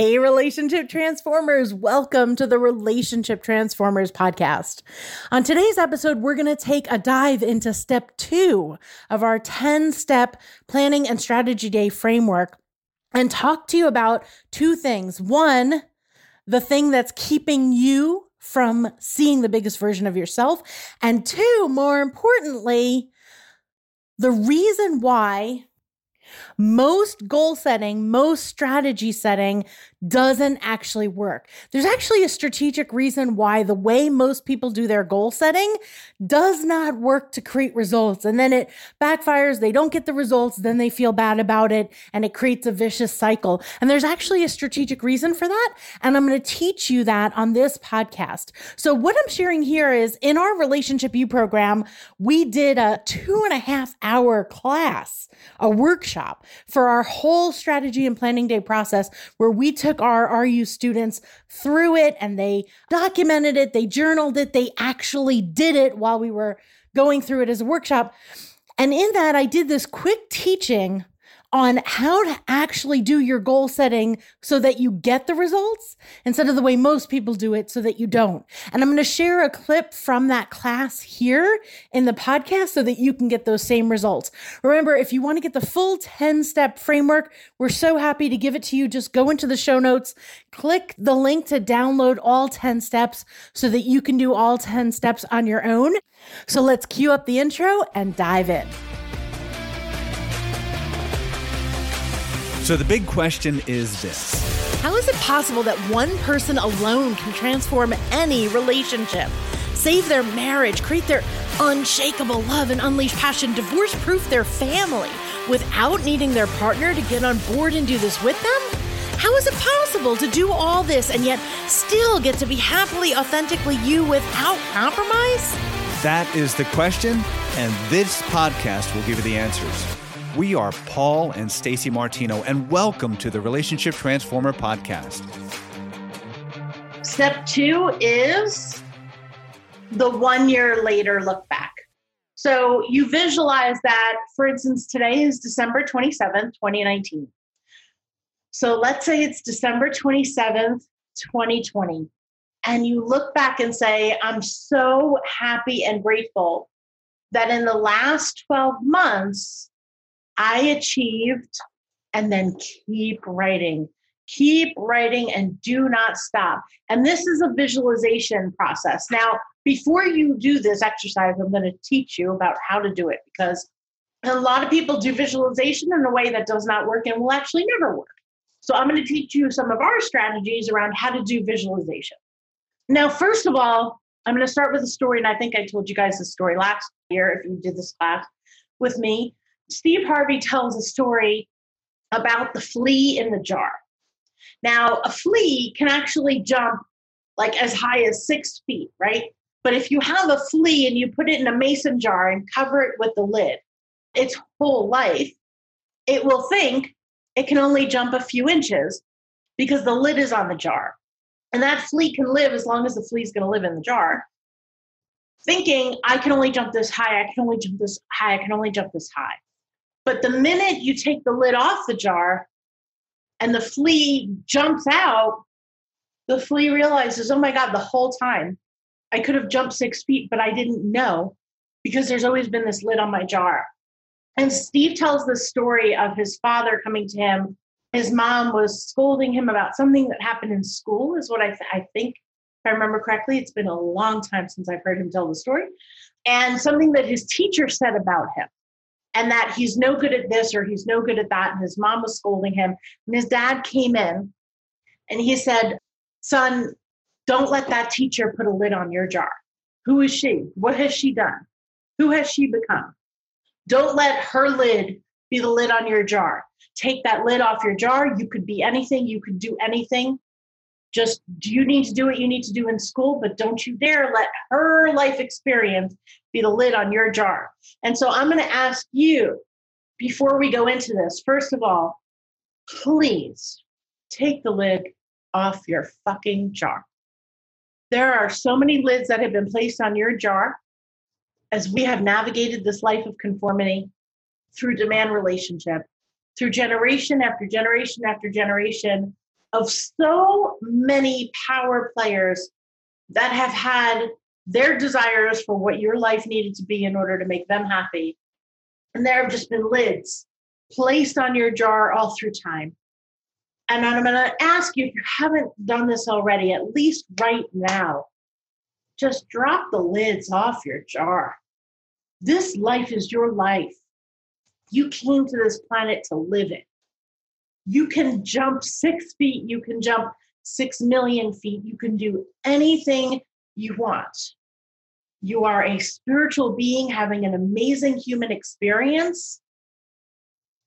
Hey, relationship transformers, welcome to the Relationship Transformers podcast. On today's episode, we're going to take a dive into step two of our 10 step planning and strategy day framework and talk to you about two things. One, the thing that's keeping you from seeing the biggest version of yourself. And two, more importantly, the reason why most goal setting, most strategy setting doesn't actually work. There's actually a strategic reason why the way most people do their goal setting does not work to create results. And then it backfires. They don't get the results. Then they feel bad about it and it creates a vicious cycle. And there's actually a strategic reason for that. And I'm going to teach you that on this podcast. So what I'm sharing here is in our relationship U program, we did a two and a half hour class, a workshop for our whole strategy and planning day process where we took took our RU students through it and they documented it, they journaled it, they actually did it while we were going through it as a workshop. And in that, I did this quick teaching on how to actually do your goal setting so that you get the results instead of the way most people do it so that you don't. And I'm going to share a clip from that class here in the podcast so that you can get those same results. Remember, if you want to get the full 10 step framework, we're so happy to give it to you. Just go into the show notes, click the link to download all 10 steps so that you can do all 10 steps on your own. So let's cue up the intro and dive in. So the big question is this How is it possible that one person alone can transform any relationship? Save their marriage, create their unshakable love and unleash passion, divorce proof their family without needing their partner to get on board and do this with them? How is it possible to do all this and yet still get to be happily, authentically you without compromise? That is the question, and this podcast will give you the answers. We are Paul and Stacey Martino, and welcome to the Relationship Transformer podcast. Step two is the one year later look back. So you visualize that, for instance, today is December 27th, 2019. So let's say it's December 27th, 2020. And you look back and say, I'm so happy and grateful that in the last 12 months, I achieved, and then keep writing. Keep writing and do not stop. And this is a visualization process. Now, before you do this exercise, I'm going to teach you about how to do it because a lot of people do visualization in a way that does not work and will actually never work. So, I'm going to teach you some of our strategies around how to do visualization. Now, first of all, I'm going to start with a story, and I think I told you guys the story last year if you did this class with me. Steve Harvey tells a story about the flea in the jar. Now, a flea can actually jump like as high as six feet, right? But if you have a flea and you put it in a mason jar and cover it with the lid, its whole life, it will think it can only jump a few inches because the lid is on the jar. And that flea can live as long as the flea is going to live in the jar, thinking, I can only jump this high, I can only jump this high, I can only jump this high. But the minute you take the lid off the jar and the flea jumps out, the flea realizes, oh my God, the whole time I could have jumped six feet, but I didn't know because there's always been this lid on my jar. And Steve tells the story of his father coming to him. His mom was scolding him about something that happened in school, is what I, th- I think, if I remember correctly. It's been a long time since I've heard him tell the story. And something that his teacher said about him and that he's no good at this or he's no good at that. And his mom was scolding him. And his dad came in and he said, Son, don't let that teacher put a lid on your jar. Who is she? What has she done? Who has she become? Don't let her lid be the lid on your jar. Take that lid off your jar. You could be anything, you could do anything. Just do you need to do what you need to do in school, but don't you dare let her life experience be the lid on your jar. And so I'm going to ask you before we go into this, first of all, please take the lid off your fucking jar. There are so many lids that have been placed on your jar as we have navigated this life of conformity through demand relationship, through generation after generation after generation of so many power players that have had their desires for what your life needed to be in order to make them happy. And there have just been lids placed on your jar all through time. And I'm going to ask you if you haven't done this already, at least right now, just drop the lids off your jar. This life is your life. You came to this planet to live it. You can jump six feet, you can jump six million feet, you can do anything you want. You are a spiritual being having an amazing human experience.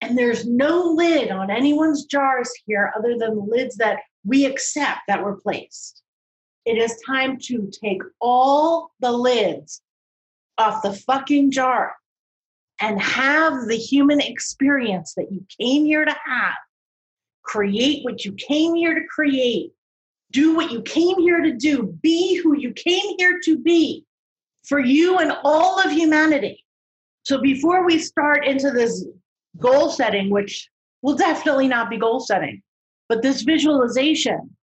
And there's no lid on anyone's jars here other than the lids that we accept that were placed. It is time to take all the lids off the fucking jar and have the human experience that you came here to have. Create what you came here to create. Do what you came here to do. Be who you came here to be for you and all of humanity. So before we start into this goal setting, which will definitely not be goal setting, but this visualization,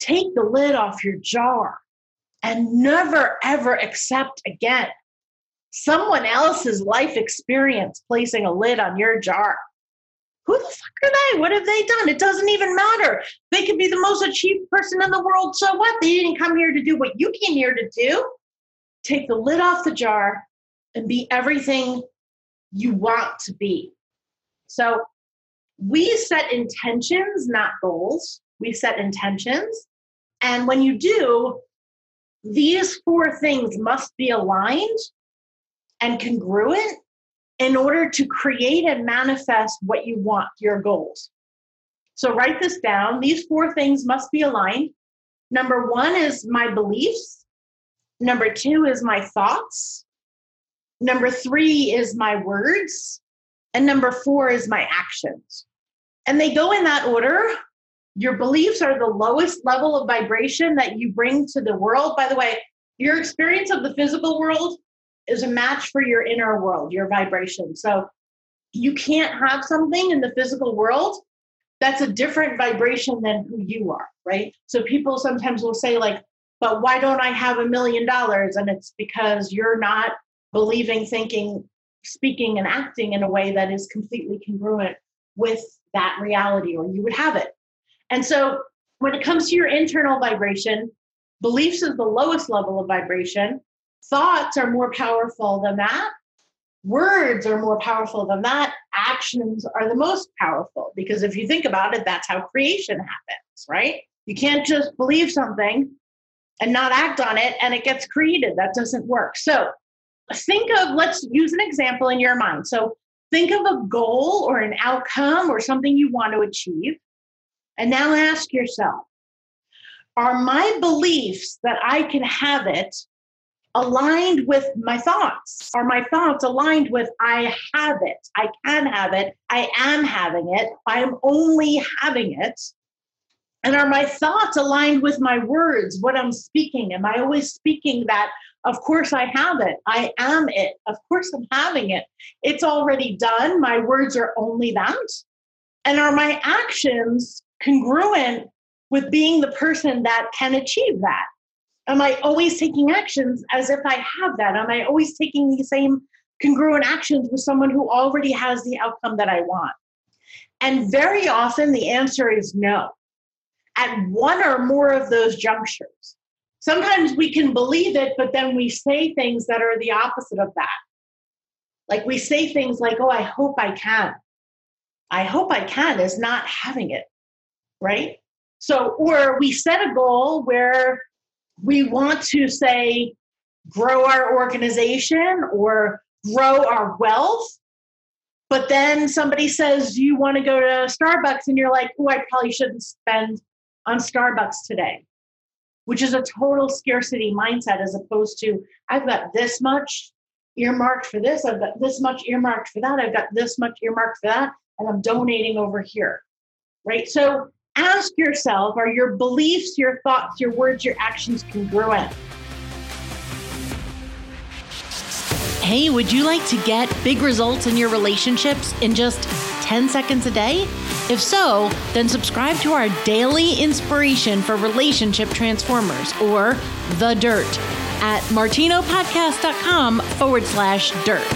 take the lid off your jar and never ever accept again someone else's life experience placing a lid on your jar. Who the fuck are they? What have they done? It doesn't even matter. They could be the most achieved person in the world. So what? They didn't come here to do what you came here to do. Take the lid off the jar and be everything you want to be. So we set intentions, not goals. We set intentions. And when you do, these four things must be aligned and congruent in order to create and manifest what you want, your goals. So write this down. These four things must be aligned. Number one is my beliefs. Number two is my thoughts. Number three is my words. And number four is my actions. And they go in that order. Your beliefs are the lowest level of vibration that you bring to the world. By the way, your experience of the physical world is a match for your inner world, your vibration. So you can't have something in the physical world that's a different vibration than who you are, right? So people sometimes will say, like, but why don't I have a million dollars? And it's because you're not believing, thinking, speaking, and acting in a way that is completely congruent with that reality, or you would have it. And so when it comes to your internal vibration, beliefs is the lowest level of vibration. Thoughts are more powerful than that. Words are more powerful than that. Actions are the most powerful because if you think about it, that's how creation happens, right? You can't just believe something and not act on it and it gets created. That doesn't work. So think of, let's use an example in your mind. So think of a goal or an outcome or something you want to achieve. And now ask yourself, are my beliefs that I can have it aligned with my thoughts? Are my thoughts aligned with I have it, I can have it, I am having it, I am only having it? And are my thoughts aligned with my words, what I'm speaking? Am I always speaking that, of course I have it, I am it, of course I'm having it, it's already done, my words are only that? And are my actions congruent with being the person that can achieve that? Am I always taking actions as if I have that? Am I always taking the same congruent actions with someone who already has the outcome that I want? And very often the answer is no. At one or more of those junctures. Sometimes we can believe it, but then we say things that are the opposite of that. Like we say things like, oh, I hope I can. I hope I can is not having it, right? So, or we set a goal where we want to say grow our organization or grow our wealth. But then somebody says you want to go to starbucks? And you're like oh i probably shouldn't spend on starbucks today. Which is a total scarcity mindset as opposed to i've got this much earmarked for this i've got this much earmarked for that i've got this much earmarked for that and i'm donating over here. Right? So ask yourself are your beliefs, your thoughts, your words, your actions congruent? Hey, would you like to get big results in your relationships in just 10 seconds a day? If so, then subscribe to our daily inspiration for relationship transformers or The Dirt at martinopodcast.com forward slash dirt.